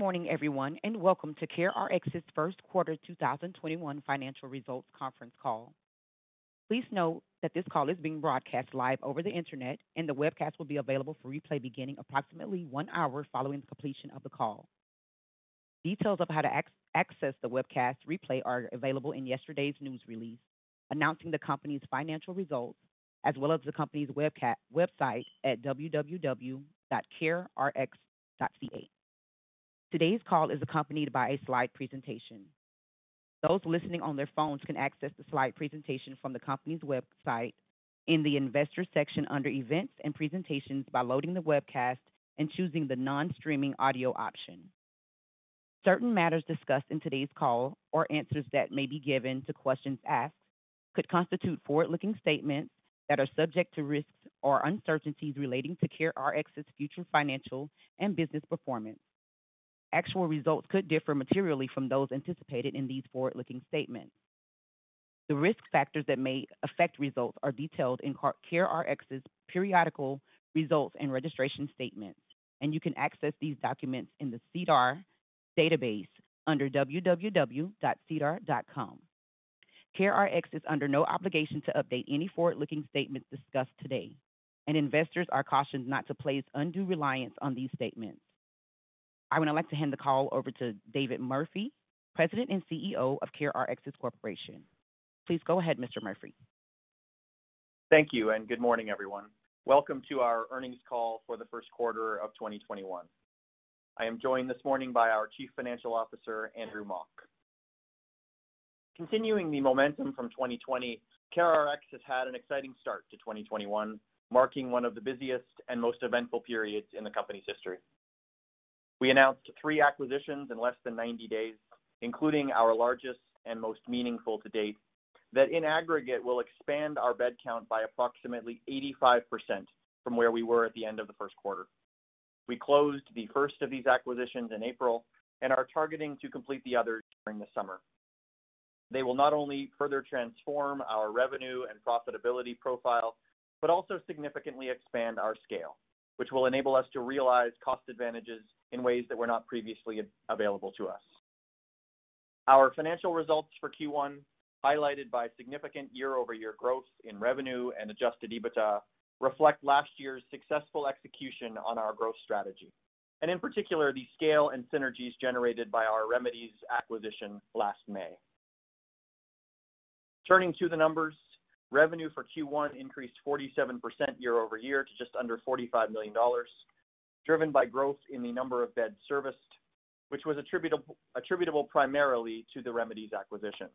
Morning, everyone, and welcome to CareRx's first quarter 2021 financial results conference call. Please note that this call is being broadcast live over the internet, and the webcast will be available for replay beginning approximately one hour following the completion of the call. Details of how to access the webcast replay are available in yesterday's news release announcing the company's financial results, as well as the company's website at www.carerx.ca. Today's call is accompanied by a slide presentation. Those listening on their phones can access the slide presentation from the company's website in the Investors section under Events and Presentations by loading the webcast and choosing the non-streaming audio option. Certain matters discussed in today's call or answers that may be given to questions asked could constitute forward-looking statements that are subject to risks or uncertainties relating to CareRx's future financial and business performance. Actual results could differ materially from those anticipated in these forward-looking statements. The risk factors that may affect results are detailed in CareRx's periodical results and registration statements, and you can access these documents in the SEDAR database under www.sedar.com. CareRx is under no obligation to update any forward-looking statements discussed today, and investors are cautioned not to place undue reliance on these statements. I would now like to hand the call over to David Murphy, President and CEO of CareRx Corporation. Please go ahead, Mr. Murphy. Thank you, and good morning, everyone. Welcome to our earnings call for the first quarter of 2021. I am joined this morning by our Chief Financial Officer, Andrew Mok. Continuing the momentum from 2020, CareRx has had an exciting start to 2021, marking one of the busiest and most eventful periods in the company's history. We announced three acquisitions in less than 90 days, including our largest and most meaningful to date, that in aggregate will expand our bed count by approximately 85% from where we were at the end of the first quarter. We closed the first of these acquisitions in April and are targeting to complete the others during the summer. They will not only further transform our revenue and profitability profile, but also significantly expand our scale, which will enable us to realize cost advantages in ways that were not previously available to us. Our financial results for Q1, highlighted by significant year-over-year growth in revenue and adjusted EBITDA, reflect last year's successful execution on our growth strategy, and in particular, the scale and synergies generated by our Remedies acquisition last May. Turning to the numbers, revenue for Q1 increased 47% year-over-year to just under 45 million dollars, driven by growth in the number of beds serviced, which was attributable primarily to the Remedies acquisition.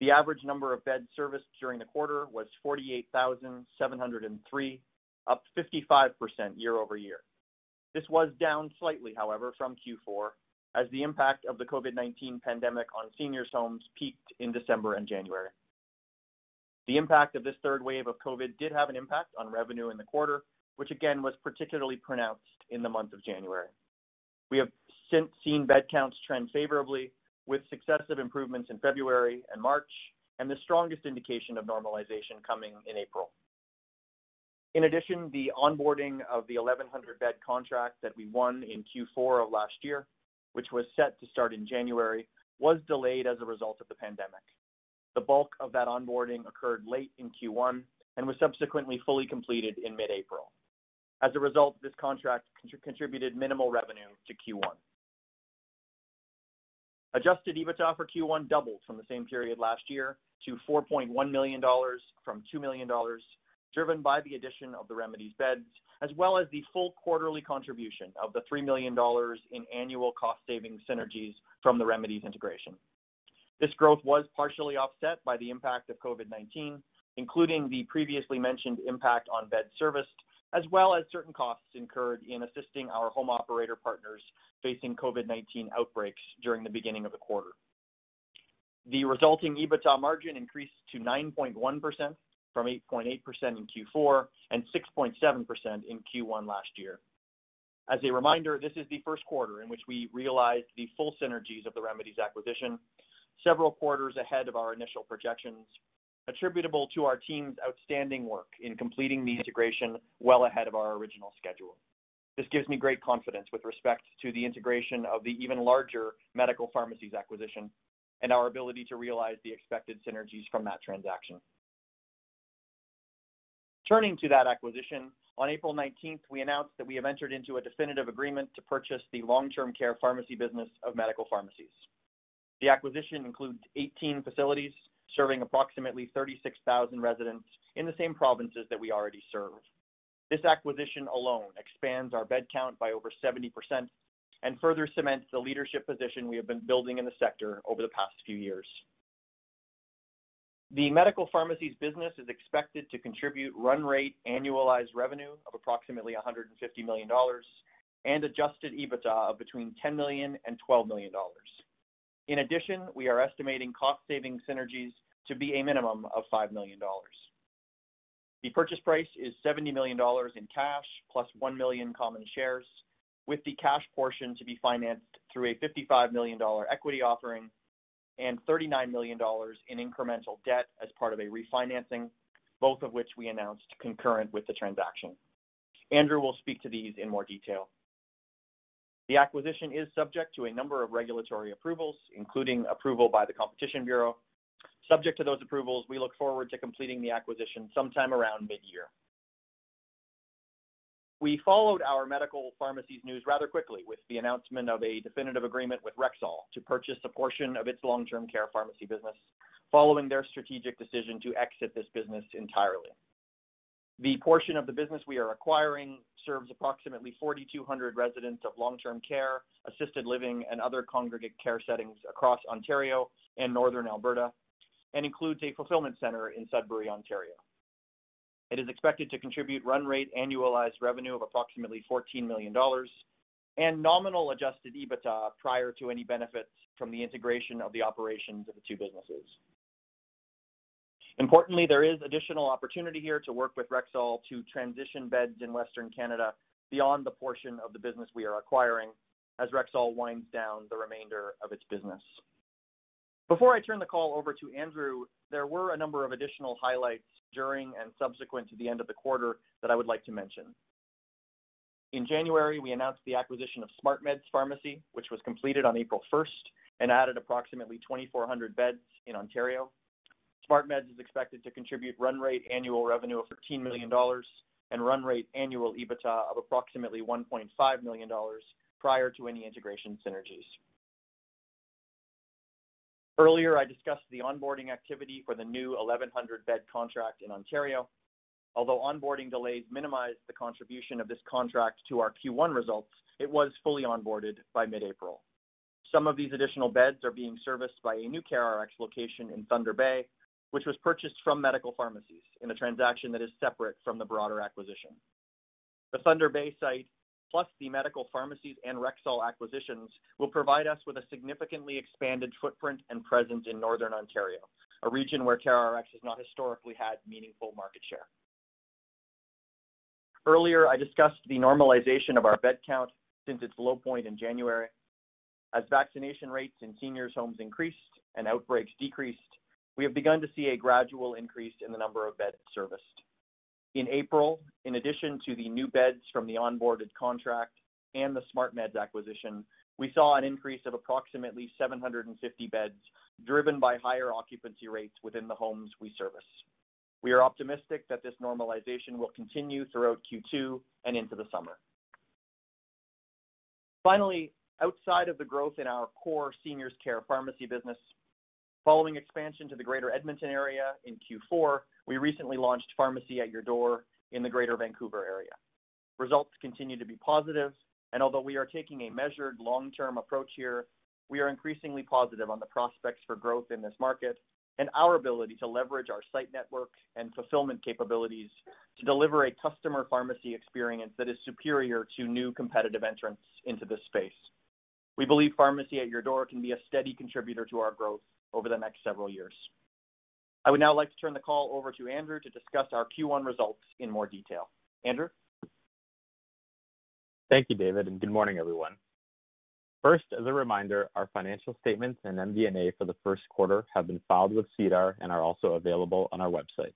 The average number of beds serviced during the quarter was 48,703, up 55% year-over-year. This was down slightly, however, from Q4, as the impact of the COVID-19 pandemic on seniors' homes peaked in December and January. The impact of this third wave of COVID did have an impact on revenue in the quarter, which again was particularly pronounced in the month of January. We have since seen bed counts trend favorably with successive improvements in February and March, and the strongest indication of normalization coming in April. In addition, the onboarding of the 1,100-bed contract that we won in Q4 of last year, which was set to start in January, was delayed as a result of the pandemic. The bulk of that onboarding occurred late in Q1 and was subsequently fully completed in mid-April. As a result, this contract contributed minimal revenue to Q1. Adjusted EBITDA for Q1 doubled from the same period last year to 4.1 million dollars from 2 million dollars, driven by the addition of the Remedies beds, as well as the full quarterly contribution of the 3 million dollars in annual cost-saving synergies from the Remedies integration. This growth was partially offset by the impact of COVID-19, including the previously mentioned impact on beds serviced as well as certain costs incurred in assisting our home operator partners facing COVID-19 outbreaks during the beginning of the quarter. The resulting EBITDA margin increased to 9.1% from 8.8% in Q4 and 6.7% in Q1 last year. As a reminder, this is the first quarter in which we realized the full synergies of the Remedies acquisition, several quarters ahead of our initial projections, attributable to our team's outstanding work in completing the integration well ahead of our original schedule. This gives me great confidence with respect to the integration of the even larger Medical Pharmacies acquisition and our ability to realize the expected synergies from that transaction. Turning to that acquisition, on April 19th, we announced that we have entered into a definitive agreement to purchase the long-term care pharmacy business of Medical Pharmacies. The acquisition includes 18 facilities serving approximately 36,000 residents in the same provinces that we already serve. This acquisition alone expands our bed count by over 70% and further cements the leadership position we have been building in the sector over the past few years. The Medical Pharmacies business is expected to contribute run rate annualized revenue of approximately 150 million dollars and adjusted EBITDA of between 10 million and 12 million dollars. In addition, we are estimating cost-saving synergies to be a minimum of 5 million dollars. The purchase price is 70 million dollars in cash plus 1 million common shares, with the cash portion to be financed through a 55 million dollar equity offering and 39 million dollars in incremental debt as part of a refinancing, both of which we announced concurrent with the transaction. Andrew will speak to these in more detail. The acquisition is subject to a number of regulatory approvals, including approval by the Competition Bureau. Subject to those approvals, we look forward to completing the acquisition sometime around mid-year. We followed our Medical Pharmacies news rather quickly with the announcement of a definitive agreement with Rexall to purchase a portion of its long-term care pharmacy business following their strategic decision to exit this business entirely. The portion of the business we are acquiring serves approximately 4,200 residents of long-term care, assisted living, and other congregate care settings across Ontario and Northern Alberta and includes a fulfillment center in Sudbury, Ontario. It is expected to contribute run rate annualized revenue of approximately 14 million dollars and nominal adjusted EBITDA prior to any benefits from the integration of the operations of the two businesses. Importantly, there is additional opportunity here to work with Rexall to transition beds in Western Canada beyond the portion of the business we are acquiring as Rexall winds down the remainder of its business. Before I turn the call over to Andrew, there were a number of additional highlights during and subsequent to the end of the quarter that I would like to mention. In January, we announced the acquisition of SmartMeds Pharmacy, which was completed on April 1st and added approximately 2,400 beds in Ontario. SmartMeds is expected to contribute run rate annual revenue of 13 million dollars and run rate annual EBITDA of approximately 1.5 million dollars prior to any integration synergies. Earlier, I discussed the onboarding activity for the new 1,100-bed contract in Ontario. Although onboarding delays minimized the contribution of this contract to our Q1 results, it was fully onboarded by mid-April. Some of these additional beds are being serviced by a new CareRx location in Thunder Bay, which was purchased from Medical Pharmacies in a transaction that is separate from the broader acquisition. The Thunder Bay site, plus the Medical Pharmacies and Rexall acquisitions, will provide us with a significantly expanded footprint and presence in Northern Ontario, a region where CareRx has not historically had meaningful market share. Earlier, I discussed the normalization of our bed count since its low point in January. As vaccination rates in seniors' homes increased and outbreaks decreased, we have begun to see a gradual increase in the number of beds serviced. In April, in addition to the new beds from the onboarded contract and the SmartMeds acquisition, we saw an increase of approximately 750 beds, driven by higher occupancy rates within the homes we service. We are optimistic that this normalization will continue throughout Q2 and into the summer. Finally, outside of the growth in our core seniors care pharmacy business, following expansion to the Greater Edmonton area in Q4, we recently launched Pharmacy at Your Door in the Greater Vancouver area. Results continue to be positive, and although we are taking a measured long-term approach here, we are increasingly positive on the prospects for growth in this market and our ability to leverage our site network and fulfillment capabilities to deliver a customer pharmacy experience that is superior to new competitive entrants into this space. We believe Pharmacy at Your Door can be a steady contributor to our growth over the next several years. I would now like to turn the call over to Andrew to discuss our Q1 results in more detail. Andrew? Thank you, David, and good morning, everyone. First, as a reminder, our financial statements and MD&A for the first quarter have been filed with SEDAR and are also available on our website.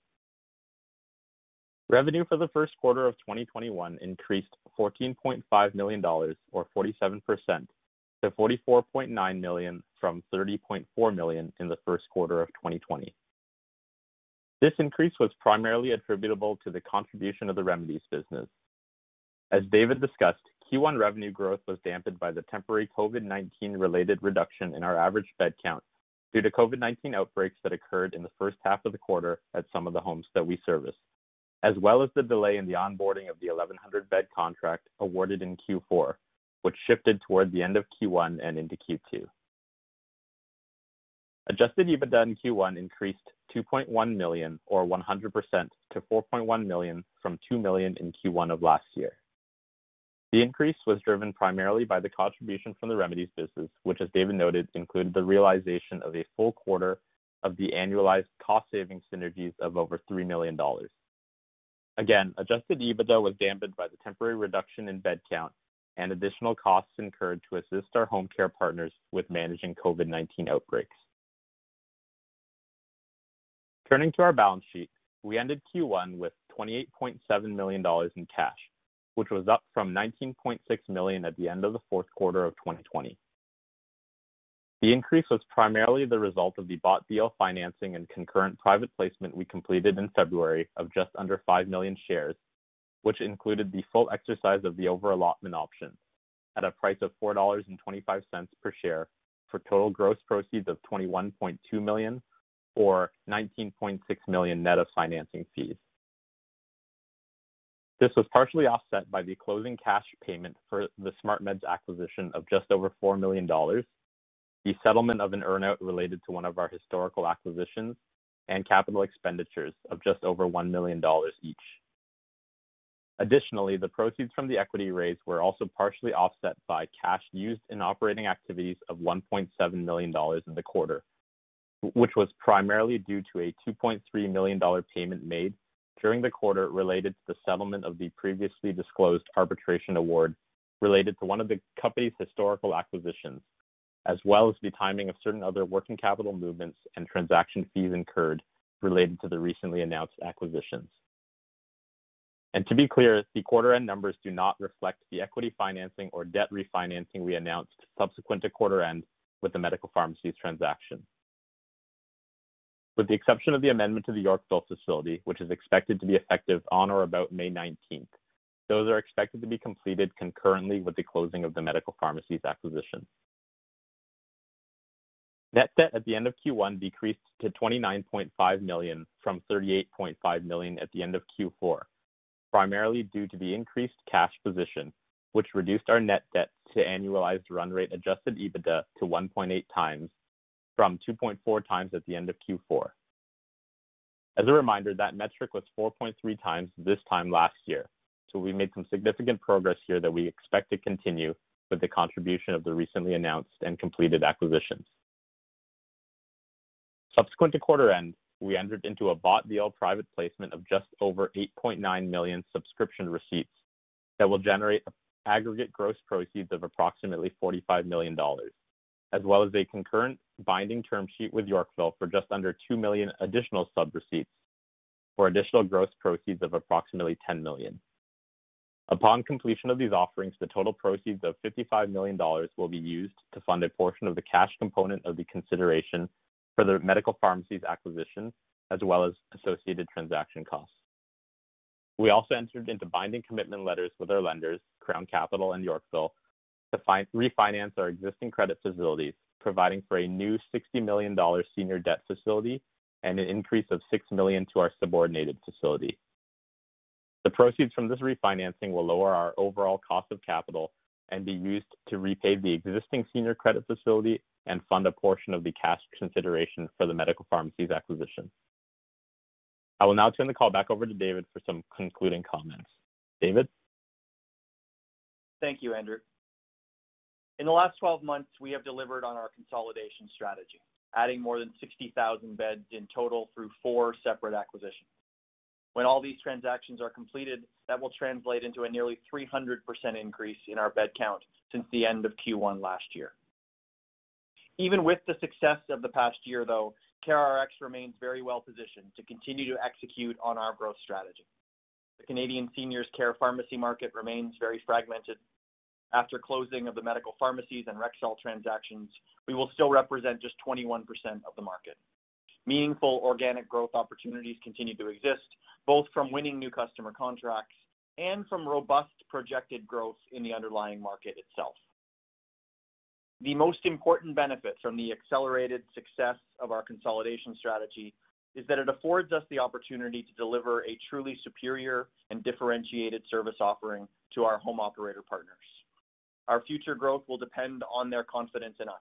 Revenue for the first quarter of 2021 increased 14.5 million dollars, or 47%, to 44.9 million from 30.4 million in the first quarter of 2020. This increase was primarily attributable to the contribution of the remedies business. As David discussed, Q1 revenue growth was dampened by the temporary COVID-19 related reduction in our average bed count due to COVID-19 outbreaks that occurred in the first half of the quarter at some of the homes that we service, as well as the delay in the onboarding of the 1,100-bed contract awarded in Q4, which shifted toward the end of Q1 and into Q2. Adjusted EBITDA in Q1 increased 2.1 million, or 100%, to 4.1 million from 2 million in Q1 of last year. The increase was driven primarily by the contribution from the remedies business, which, as David noted, included the realization of a full quarter of the annualized cost-saving synergies of over 3 million dollars. Again, adjusted EBITDA was dampened by the temporary reduction in bed count and additional costs incurred to assist our home care partners with managing COVID-19 outbreaks. Turning to our balance sheet, we ended Q1 with 28.7 million dollars in cash, which was up from 19.6 million at the end of the fourth quarter of 2020. The increase was primarily the result of the bought deal financing and concurrent private placement we completed in February of just under 5 million shares, which included the full exercise of the over-allotment option at a price of 4.25 dollars per share for total gross proceeds of 21.2 million or 19.6 million net of financing fees. This was partially offset by the closing cash payment for the SmartMeds acquisition of just over 4 million dollars, the settlement of an earn-out related to one of our historical acquisitions, and capital expenditures of just over 1 million dollars each. Additionally, the proceeds from the equity raise were also partially offset by cash used in operating activities of 1.7 million dollars in the quarter, which was primarily due to a 2.3 million dollar payment made during the quarter related to the settlement of the previously disclosed arbitration award related to one of the company's historical acquisitions, as well as the timing of certain other working capital movements and transaction fees incurred related to the recently announced acquisitions. And to be clear, the quarter-end numbers do not reflect the equity financing or debt refinancing we announced subsequent to quarter end with the medical pharmacies transaction. With the exception of the amendment to the Yorkville facility, which is expected to be effective on or about May 19th, those are expected to be completed concurrently with the closing of the medical pharmacies acquisition. Net debt at the end of Q1 decreased to 29.5 million from 38.5 million at the end of Q4, primarily due to the increased cash position, which reduced our net debt to annualized run rate adjusted EBITDA to 1.8x from 2.4x at the end of Q4. As a reminder, that metric was 4.3x this time last year, so we made some significant progress here that we expect to continue with the contribution of the recently announced and completed acquisitions. Subsequent to quarter end, we entered into a bought deal private placement of just over 8.9 million subscription receipts that will generate aggregate gross proceeds of approximately 45 million dollars, as well as a concurrent binding term sheet with Yorkville for just under 2 million additional sub-receipts for additional gross proceeds of approximately 10 million. Upon completion of these offerings, the total proceeds of 55 million dollars will be used to fund a portion of the cash component of the consideration for the medical pharmacies acquisition, as well as associated transaction costs. We also entered into binding commitment letters with our lenders, Crown Capital and Yorkville, to refinance our existing credit facilities, providing for a new 60 million dollar senior debt facility and an increase of 6 million to our subordinated facility. The proceeds from this refinancing will lower our overall cost of capital and be used to repay the existing senior credit facility and fund a portion of the cash consideration for the medical pharmacies acquisition. I will now turn the call back over to David for some concluding comments. David? Thank you, Andrew. In the last 12 months, we have delivered on our consolidation strategy, adding more than 60,000 beds in total through four separate acquisitions. When all these transactions are completed, that will translate into a nearly 300% increase in our bed count since the end of Q1 last year. Even with the success of the past year, though, CareRx remains very well positioned to continue to execute on our growth strategy. The Canadian seniors care pharmacy market remains very fragmented. After closing of the medical pharmacies and Rexall transactions, we will still represent just 21% of the market. Meaningful organic growth opportunities continue to exist, both from winning new customer contracts and from robust projected growth in the underlying market itself. The most important benefit from the accelerated success of our consolidation strategy is that it affords us the opportunity to deliver a truly superior and differentiated service offering to our home operator partners. Our future growth will depend on their confidence in us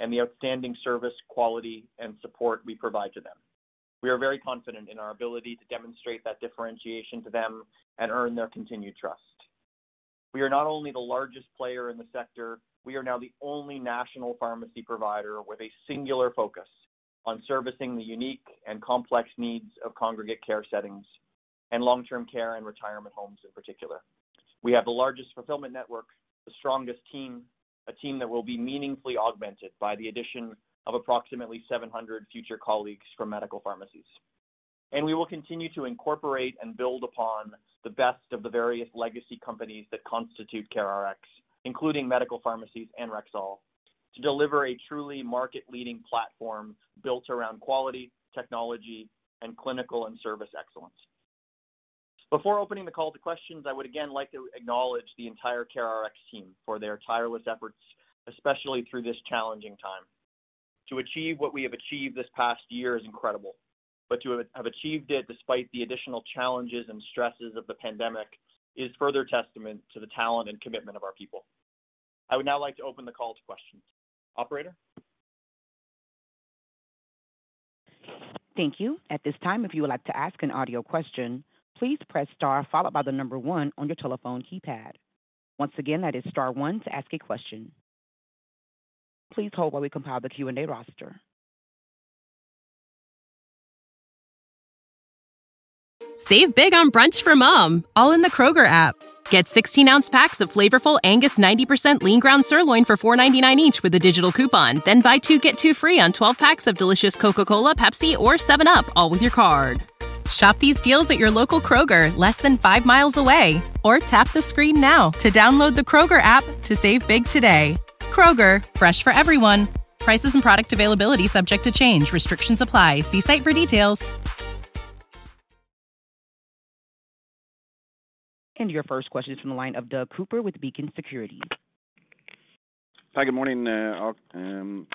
and the outstanding service, quality, and support we provide to them. We are very confident in our ability to demonstrate that differentiation to them and earn their continued trust. We are not only the largest player in the sector, we are now the only national pharmacy provider with a singular focus on servicing the unique and complex needs of congregate care settings and long-term care and retirement homes in particular. We have the largest fulfillment network, the strongest team, a team that will be meaningfully augmented by the addition of approximately 700 future colleagues from medical pharmacies. And we will continue to incorporate and build upon the best of the various legacy companies that constitute CareRx, including medical pharmacies and Rexall, to deliver a truly market-leading platform built around quality, technology, and clinical and service excellence. Before opening the call to questions, I would again like to acknowledge the entire CareRx team for their tireless efforts, especially through this challenging time. To achieve what we have achieved this past year is incredible, but to have achieved it despite the additional challenges and stresses of the pandemic is further testament to the talent and commitment of our people. I would now like to open the call to questions. Operator? Thank you. At this time, if you would like to ask an audio question, please press star followed by the number one on your telephone keypad. Once again, that is star one to ask a question. Please hold while we compile the Q&A roster. Save big on brunch for mom, all in the Kroger app. Get 16-ounce packs of flavorful Angus 90% lean ground sirloin for $4.99 each with a digital coupon. Then buy two, get two free on 12 packs of delicious Coca-Cola, Pepsi, or 7-Up, all with your card. Shop these deals at your local Kroger, less than five miles away. Or tap the screen now to download the Kroger app to save big today. Kroger, fresh for everyone. Prices and product availability subject to change. Restrictions apply. See site for details. And your first question is from the line of Doug Cooper with Beacon Securities. Hi, good morning. Uh, um,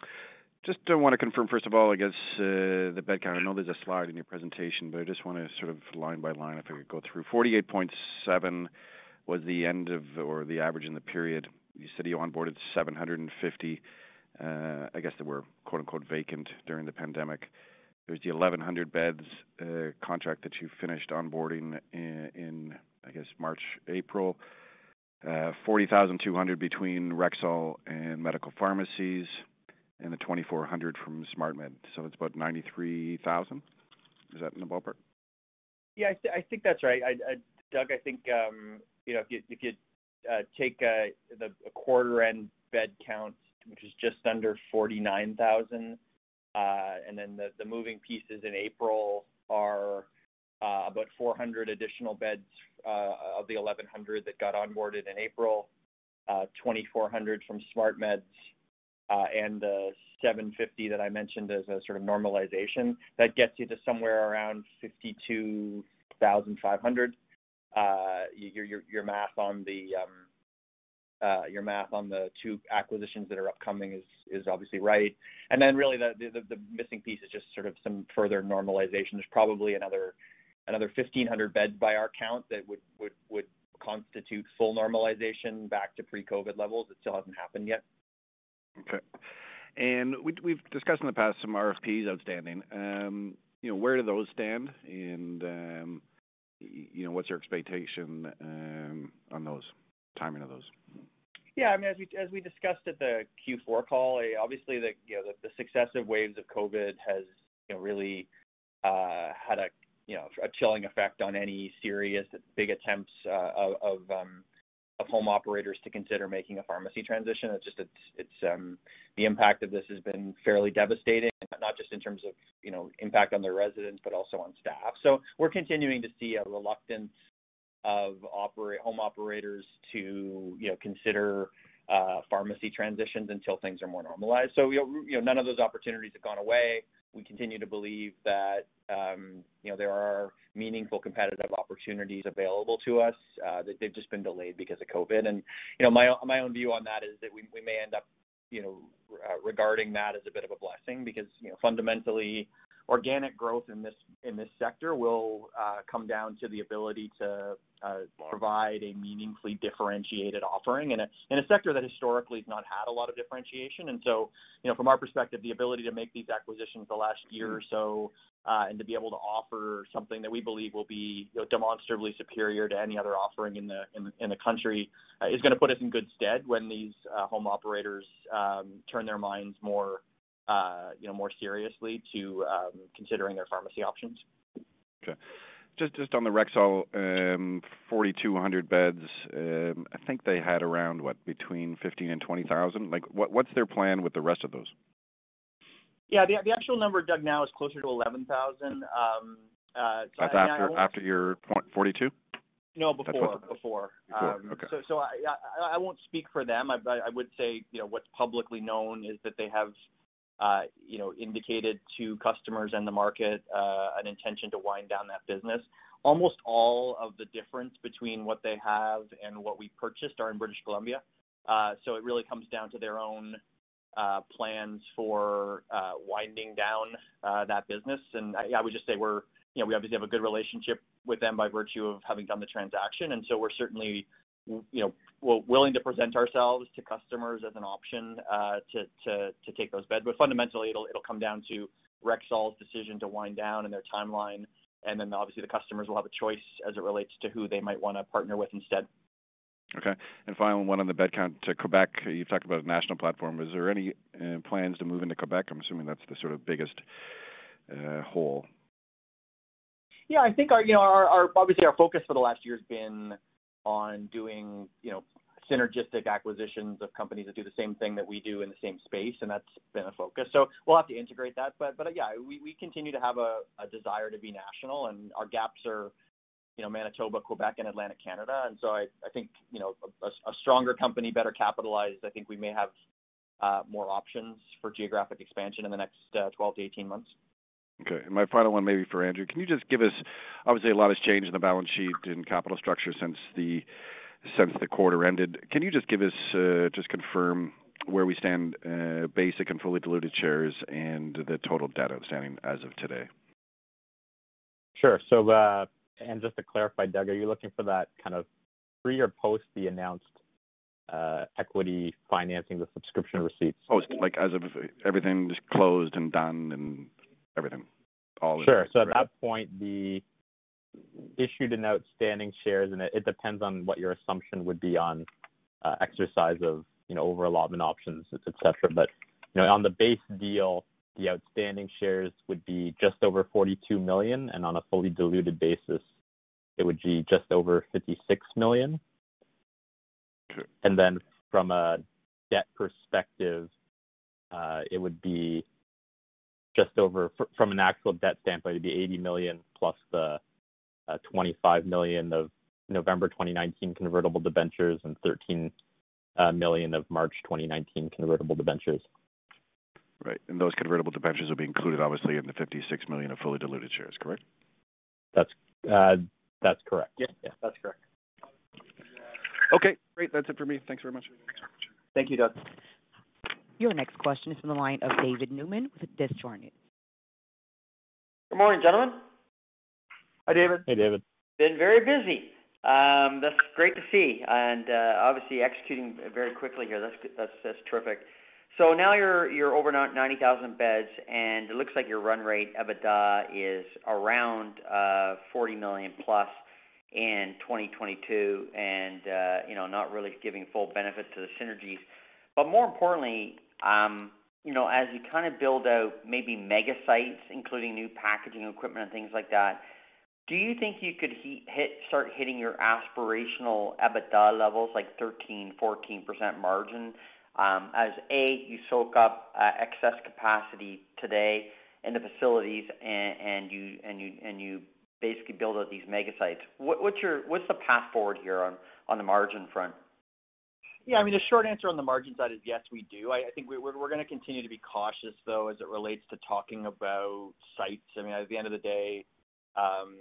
just uh, want to confirm, first of all, I guess, uh, the bed count. I know there's a slide in your presentation, but I just want to sort of line by line, if I could go through. 48.7 was the end of, or the average in the period. You said you onboarded 750. Uh, I guess that were quote unquote vacant during the pandemic. There's the 1,100 beds contract that you finished onboarding in, I guess, March, April. Uh, 40,200 between Rexall and medical pharmacies, and the 2,400 from SmartMed. So it's about 93,000. Is that in the ballpark? Yeah, I, th- I think that's right. Doug, I think um, you know if you uh, take uh, the quarter end bed count, which is just under 49,000, uh, and then the, moving pieces in April are about 400 additional beds of the 1,100 that got onboarded in April, uh, 2,400 from SmartMeds, uh, and the 750 that I mentioned as a sort of normalization. That gets you to somewhere around 52,500. Uh, your, your, your math on the um, uh, your math on the two acquisitions that are upcoming is is obviously right. And then really the, the the missing piece is just sort of some further normalization. There's probably another another 1,500 beds by our count that would would would constitute full normalization back to pre-COVID levels. It still hasn't happened yet. Okay. And we, we've discussed in the past some RFPs outstanding. Um, you know, where do those stand? And, um, you know, what's your expectation um, on those, timing of those? Yeah, I mean, as we as we discussed at the Q4 call, eh, obviously the you know the, successive waves of COVID has you know really uh, had a you know a chilling effect on any serious big attempts uh, of of, of home operators to consider making a pharmacy transition. It's just it's it's um, the impact of this has been fairly devastating, not just in terms of you know impact on their residents, but also on staff. So we're continuing to see a reluctance of operate home operators to you know consider uh, pharmacy transitions until things are more normalized. So you know, you know none of those opportunities have gone away. We continue to believe that you know there are meaningful competitive opportunities available to us. Uh, that they've just been delayed because of COVID. And you know my my own view on that is that we we may end up you know uh, regarding that as a bit of a blessing because you know fundamentally organic growth in this in this sector will uh, come down to the ability to uh, provide a meaningfully differentiated offering in a in a sector that historically has not had a lot of differentiation. And so, you know, from our perspective, the ability to make these acquisitions the last year or so, uh, and to be able to offer something that we believe will be you know, demonstrably superior to any other offering in the in the, in the country uh, is going to put us in good stead when these uh, home operators um, turn their minds more uh, you know, more seriously to um, considering their pharmacy options. Okay. Just just on the Rexall, um, 4,200 beds, um, I think they had around, what, between 15 and 20,000? Like, what what's their plan with the rest of those? Yeah, the the actual number, Doug, now is closer to 11,000. Um, uh, so That's I, after I after your 42? No, before, before. Before, um, okay. So, so I, I, I won't speak for them. I, I would say, you know, what's publicly known is that they have you know, indicated to customers and the market uh, an intention to wind down that business. Almost all of the difference between what they have and what we purchased are in British Columbia. Uh, so it really comes down to their own plans for winding down that business. And I, I would just say we're, you know, we obviously have a good relationship with them by virtue of having done the transaction, and so we're certainly you know, we're willing to present ourselves to customers as an option uh, to, to, to take those beds. But fundamentally, it'll, it'll come down to Rexall's decision to wind down and their timeline. And then obviously the customers will have a choice as it relates to who they might want to partner with instead. Okay. And final one on the bed count to Quebec. You've talked about a national platform. Is there any uh, plans to move into Quebec? I'm assuming that's the sort of biggest uh, hole. Yeah, I think our, you know, our, our obviously our focus for the last year has been on doing, you know, synergistic acquisitions of companies that do the same thing that we do in the same space, and that's been a focus. So we'll have to integrate that. But but yeah, we, we continue to have a, a desire to be national, and our gaps are, you know, Manitoba, Quebec, and Atlantic Canada. And so I, I think you know a, a stronger company, better capitalized. I think we may have uh, more options for geographic expansion in the next uh, 12 to 18 months. Okay. And my final one maybe for Andrew. Can you just give us, obviously a lot has changed in the balance sheet and capital structure since the since the quarter ended. Can you just give us, uh, just confirm where we stand, uh, basic and fully diluted shares and the total debt outstanding as of today? Sure. So, uh, and just to clarify, Doug, are you looking for that kind of pre or post the announced uh, equity financing the subscription receipts? Post, like as of everything just closed and done and everything all Sure. So at that point, the issued and outstanding shares, and it, it depends on what your assumption would be on uh, exercise of you know over allotment options, et cetera. But you know on the base deal, the outstanding shares would be just over 42 million, and on a fully diluted basis, it would be just over 56 million. Okay. And then from a debt perspective, uh, it would be just over from an actual debt standpoint, it'd be 80 million plus the uh, 25 million of November 2019 convertible debentures and 13 uh, of March 2019 convertible debentures. Right. And those convertible debentures will be included, obviously, in the 56 million of fully diluted shares, correct? That's uh, that's correct. Yeah, yeah, that's correct. Okay, great. That's it for me. Thanks very much. Thank you, Doug. Your next question is from the line of David Newman with Desjardins. Good morning, gentlemen. Hi, David. Hey, David. Been very busy. Um, that's great to see, and uh, obviously executing very quickly here. That's that's that's terrific. So now you're you're over 90,000 beds, and it looks like your run rate EBITDA is around uh, 40 million plus in 2022, and uh, you know not really giving full benefit to the synergies. But more importantly, you know as you kind of build out maybe mega sites, including new packaging equipment and things like that do you think you could hit start hitting your aspirational EBITDA levels, like 13 14 percent margin, um, as A, you soak up uh, excess capacity today in the facilities, and and you and you and you basically build out these mega sites? What's your what's the path forward here on on the margin front? Yeah, I mean, the short answer on the margin side is yes, we do. I think we're gonna continue to be cautious, though, as it relates to talking about sites. I mean, at the end of the day, um,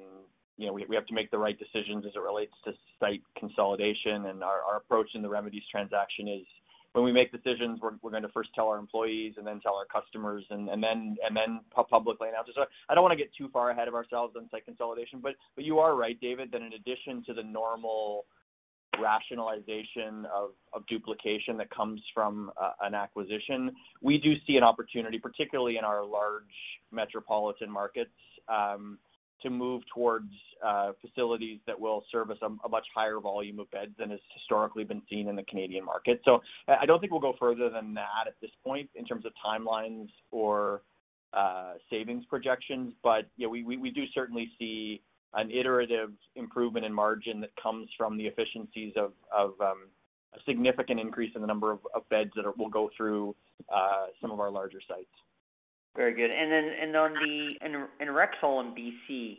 you know, we have to make the right decisions as it relates to site consolidation. and Our approach in the Remedies transaction is when we make decisions, we're going to first tell our employees and then tell our customers and and then and then publicly announce it. So I don't wanna get too far ahead of ourselves on site consolidation. But but You are right, David, that in addition to the normal rationalization of duplication that comes from uh, an acquisition, we do see an opportunity, particularly in our large metropolitan markets, um, to move towards uh, facilities that will service a much higher volume of beds than has historically been seen in the Canadian market. So I don't think we'll go further than that at this point in terms of timelines or uh, savings projections. But we do certainly see an iterative improvement in margin that comes from the efficiencies of um, a significant increase in the number of of beds that will go through uh, some of our larger sites. Very good. And then and on the in, in Rexall in BC,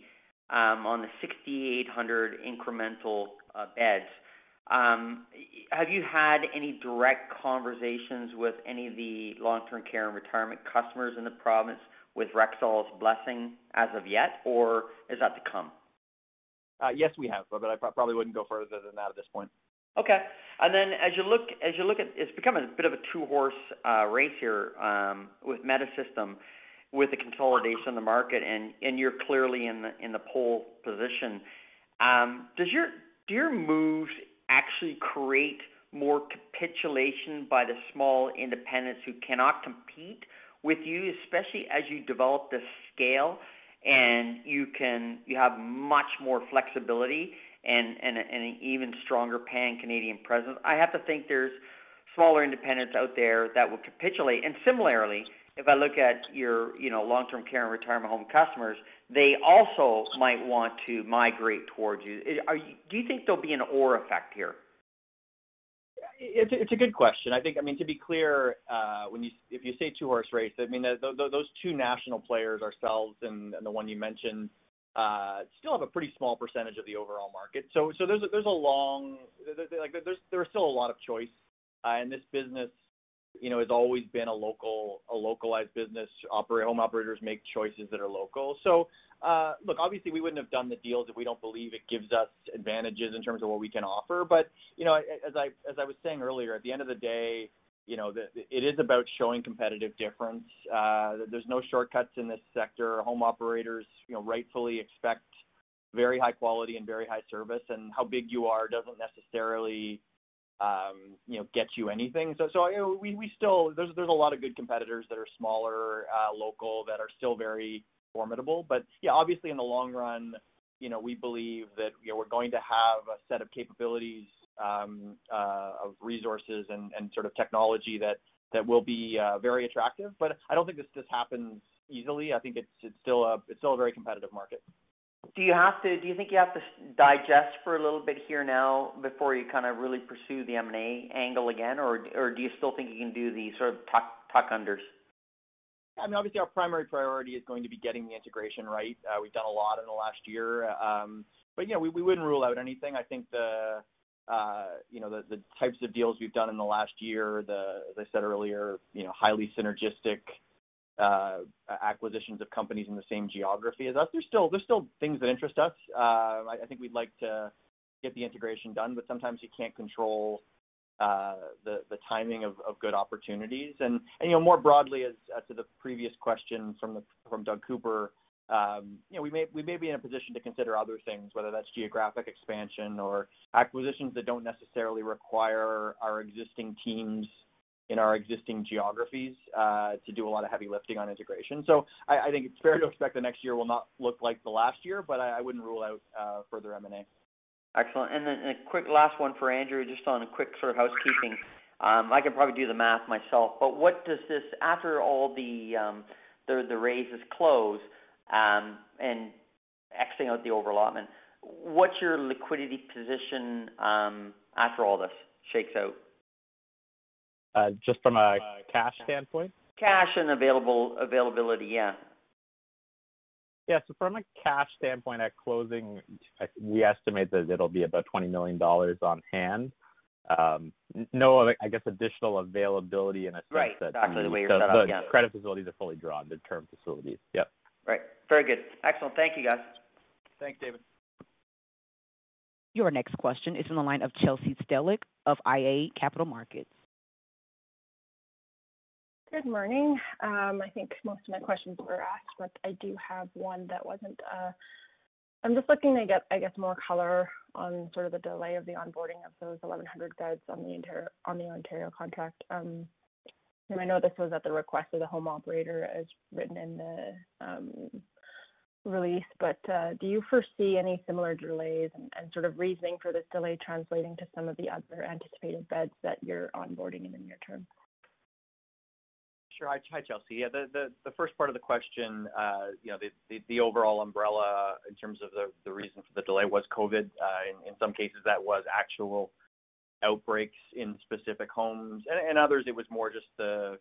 um, on the 6,800 incremental uh, beds, um, have you had any direct conversations with any of the long-term care and retirement customers in the province with Rexall's blessing as of yet, or is that to come? Uh, yes, we have, but I probably wouldn't go further than that at this point. Okay. And then as you look as you look at it's become a bit of a two horse uh, race here um, with Medisystem with the consolidation of the market and, and you're clearly in the in the pole position. Um, does your do your moves actually create more capitulation by the small independents who cannot compete with you, especially as you develop the scale and you can you have much more flexibility and, and, and an even stronger pan Canadian presence. I have to think there's smaller independents out there that will capitulate. And similarly, if I look at your you know long term care and retirement home customers, they also might want to migrate towards you. Are you do you think there'll be an or effect here? It's a, it's a good question. I think I mean to be clear, uh, when you if you say two horse race, I mean the, those two national players, ourselves and, and the one you mentioned, uh, still have a pretty small percentage of the overall market. So so there's a, there's a long like there's there's still a lot of choice uh, in this business. You know, has always been a local a localized business. Operate home operators make choices that are local. So uh, look, obviously we wouldn't have done the deals if we don't believe it gives us advantages in terms of what we can offer. But you know, as I as I was saying earlier, at the end of the day, you know, the, it is about showing competitive difference. Uh, there's no shortcuts in this sector. Home operators, you know, rightfully expect very high quality and very high service, and how big you are doesn't necessarily, um, you know, get you anything. So, so we we still there's there's a lot of good competitors that are smaller, uh, local, that are still very formidable. But yeah, obviously in the long run, you know, we believe that you know we're going to have a set of capabilities um, uh, of resources and, and sort of technology that that will be uh, very attractive. But I don't think this this happens easily. I think it's it's still a it's still a very competitive market. Do you have to? Do you think you have to digest for a little bit here now before you kind of really pursue the M and A angle again, or or do you still think you can do the sort of tuck tuck unders? I mean, obviously, our primary priority is going to be getting the integration right. Uh, we've done a lot in the last year, um, but you know, we, we wouldn't rule out anything. I think the uh, you know, the, the types of deals we've done in the last year, the, as I said earlier, you know, highly synergistic uh, acquisitions of companies in the same geography as us. There's still there's still things that interest us. Uh, I, I think we'd like to get the integration done, but sometimes you can't control uh, the the timing of, of good opportunities. And, and you know, more broadly, as, as to the previous question from the from Doug Cooper, um, you know, we may we may be in a position to consider other things, whether that's geographic expansion or acquisitions that don't necessarily require our existing teams in our existing geographies uh, to do a lot of heavy lifting on integration. So I, think it's fair to expect the next year will not look like the last year, but I, wouldn't rule out uh, further M&A. Excellent. And then a quick last one for Andrew, just on a quick sort of housekeeping. Um, I can probably do the math myself, but what does this after all the um, the the raises close um, and Xing out the overallotment? What's your liquidity position after all this shakes out? Uh, just from a cash standpoint? Cash and available availability, yeah. Yeah. So from a cash standpoint, at closing, we estimate that it'll be about $20 million on hand. Um, no, I guess, additional availability in a sense right, that exactly the way you're set the up, yeah. credit facilities are fully drawn, the term facilities. Yep. Right. Very good. Excellent. Thank you, guys. Thanks, David. Your next question is from the line of Chelsea Stellick of iA Capital Markets. Good morning. Um, I think most of my questions were asked, but I do have one that wasn't. Uh, I'm just looking to get, I guess, more color on sort of the delay of the onboarding of those 1,100 beds on the Ontario, on the Ontario contract. Um, and I know this was at the request of the home operator, as written in the um, release, but uh, do you foresee any similar delays and, and sort of reasoning for this delay translating to some of the other anticipated beds that you're onboarding in the near term? Sure. Hi, Chelsea. Yeah, the, first part of the question, uh, you know, the, overall umbrella in terms of the, reason for the delay was COVID. Uh, in, in some cases, that was actual outbreaks in specific homes, and, and others it was more just the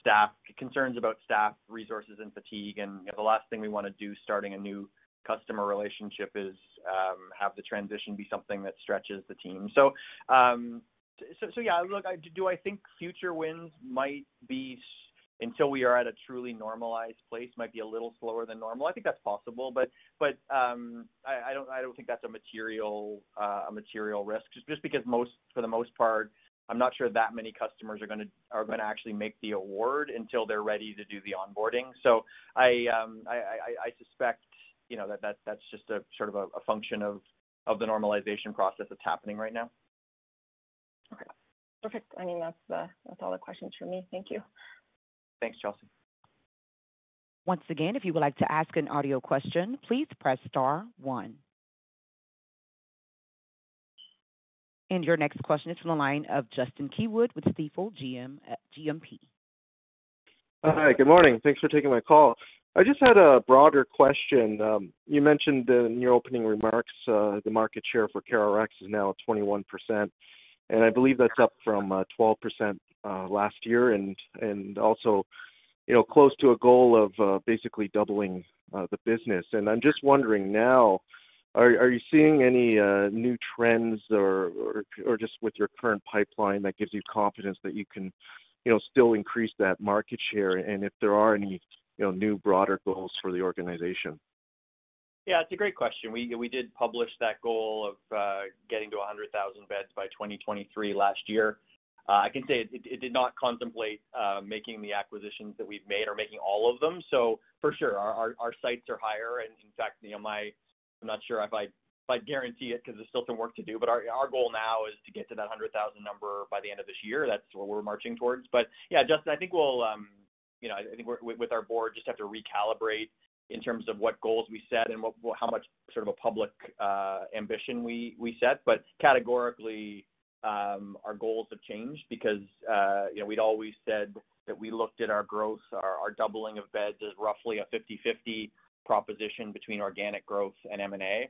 staff concerns about staff resources and fatigue. And you know, the last thing we want to do starting a new customer relationship is um, have the transition be something that stretches the team. So so, so yeah, look, I, do I think future wins might be until we are at a truly normalized place might be a little slower than normal. I think that's possible, but but um, I, I don't I don't think that's a material uh, a material risk just just because most for the most part I'm not sure that many customers are going to are going to actually make the award until they're ready to do the onboarding. So I um, I, I, I suspect you know that that that's just a sort of a, a function of of the normalization process that's happening right now. Okay. Perfect. I mean, that's the that's all the questions for me. Thank you. Thanks, Chelsea. Once again, if you would like to ask an audio question, please press star one. And your next question is from the line of Justin Keywood with Stifel GM, uh, GMP. Hi, good morning. Thanks for taking my call. I just had a broader question. Um, you mentioned in your opening remarks uh, the market share for CareRx is now at 21%, and I believe that's up from uh, 12% uh, last year, and and also, you know, close to a goal of uh, basically doubling uh, the business. And I'm just wondering now, are are you seeing any uh, new trends or, or or just with your current pipeline that gives you confidence that you can, you know, still increase that market share? And if there are any, you know, new broader goals for the organization. Yeah, it's a great question. We we did publish that goal of uh, getting to 100,000 beds by 2023 last year. Uh, I can say it, it, it, did not contemplate uh, making the acquisitions that we've made or making all of them. So for sure, our, our, our sights are higher. And in fact, you know, my I'm not sure if I if I guarantee it because there's still some work to do. But our our goal now is to get to that 100,000 number by the end of this year. That's what we're marching towards. But yeah, Justin, I think we'll um, you know I think we're with our board just have to recalibrate in terms of what goals we set and what, how much sort of a public uh, ambition we we set. But categorically, um, our goals have changed because uh, you know we'd always said that we looked at our growth, our, our doubling of beds as roughly a 50-50 proposition between organic growth and M&A.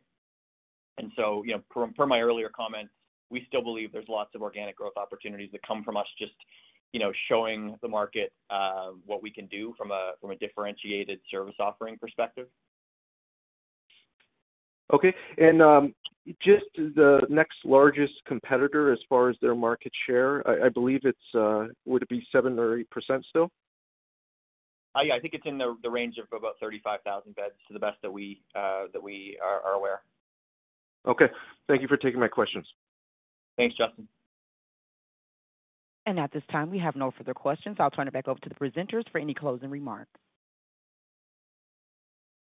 And so, you know, per, per my earlier comments, we still believe there's lots of organic growth opportunities that come from us just, you know, showing the market uh, what we can do from a from a differentiated service offering perspective. Okay, and um, just the next largest competitor as far as their market share, I, I believe it's uh, would it be seven or eight percent still? Uh, yeah, I think it's in the the range of about 35,000 beds to the best that we uh, that we are, are aware. Okay. Thank you for taking my questions. Thanks, Justin. And at this time, we have no further questions. I'll turn it back over to the presenters for any closing remarks.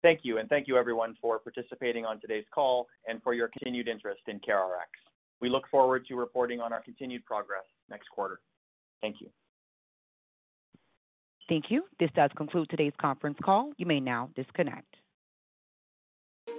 Thank you, and thank you everyone for participating on today's call and for your continued interest in CareRx. We look forward to reporting on our continued progress next quarter. Thank you. Thank you. This does conclude today's conference call. You may now disconnect.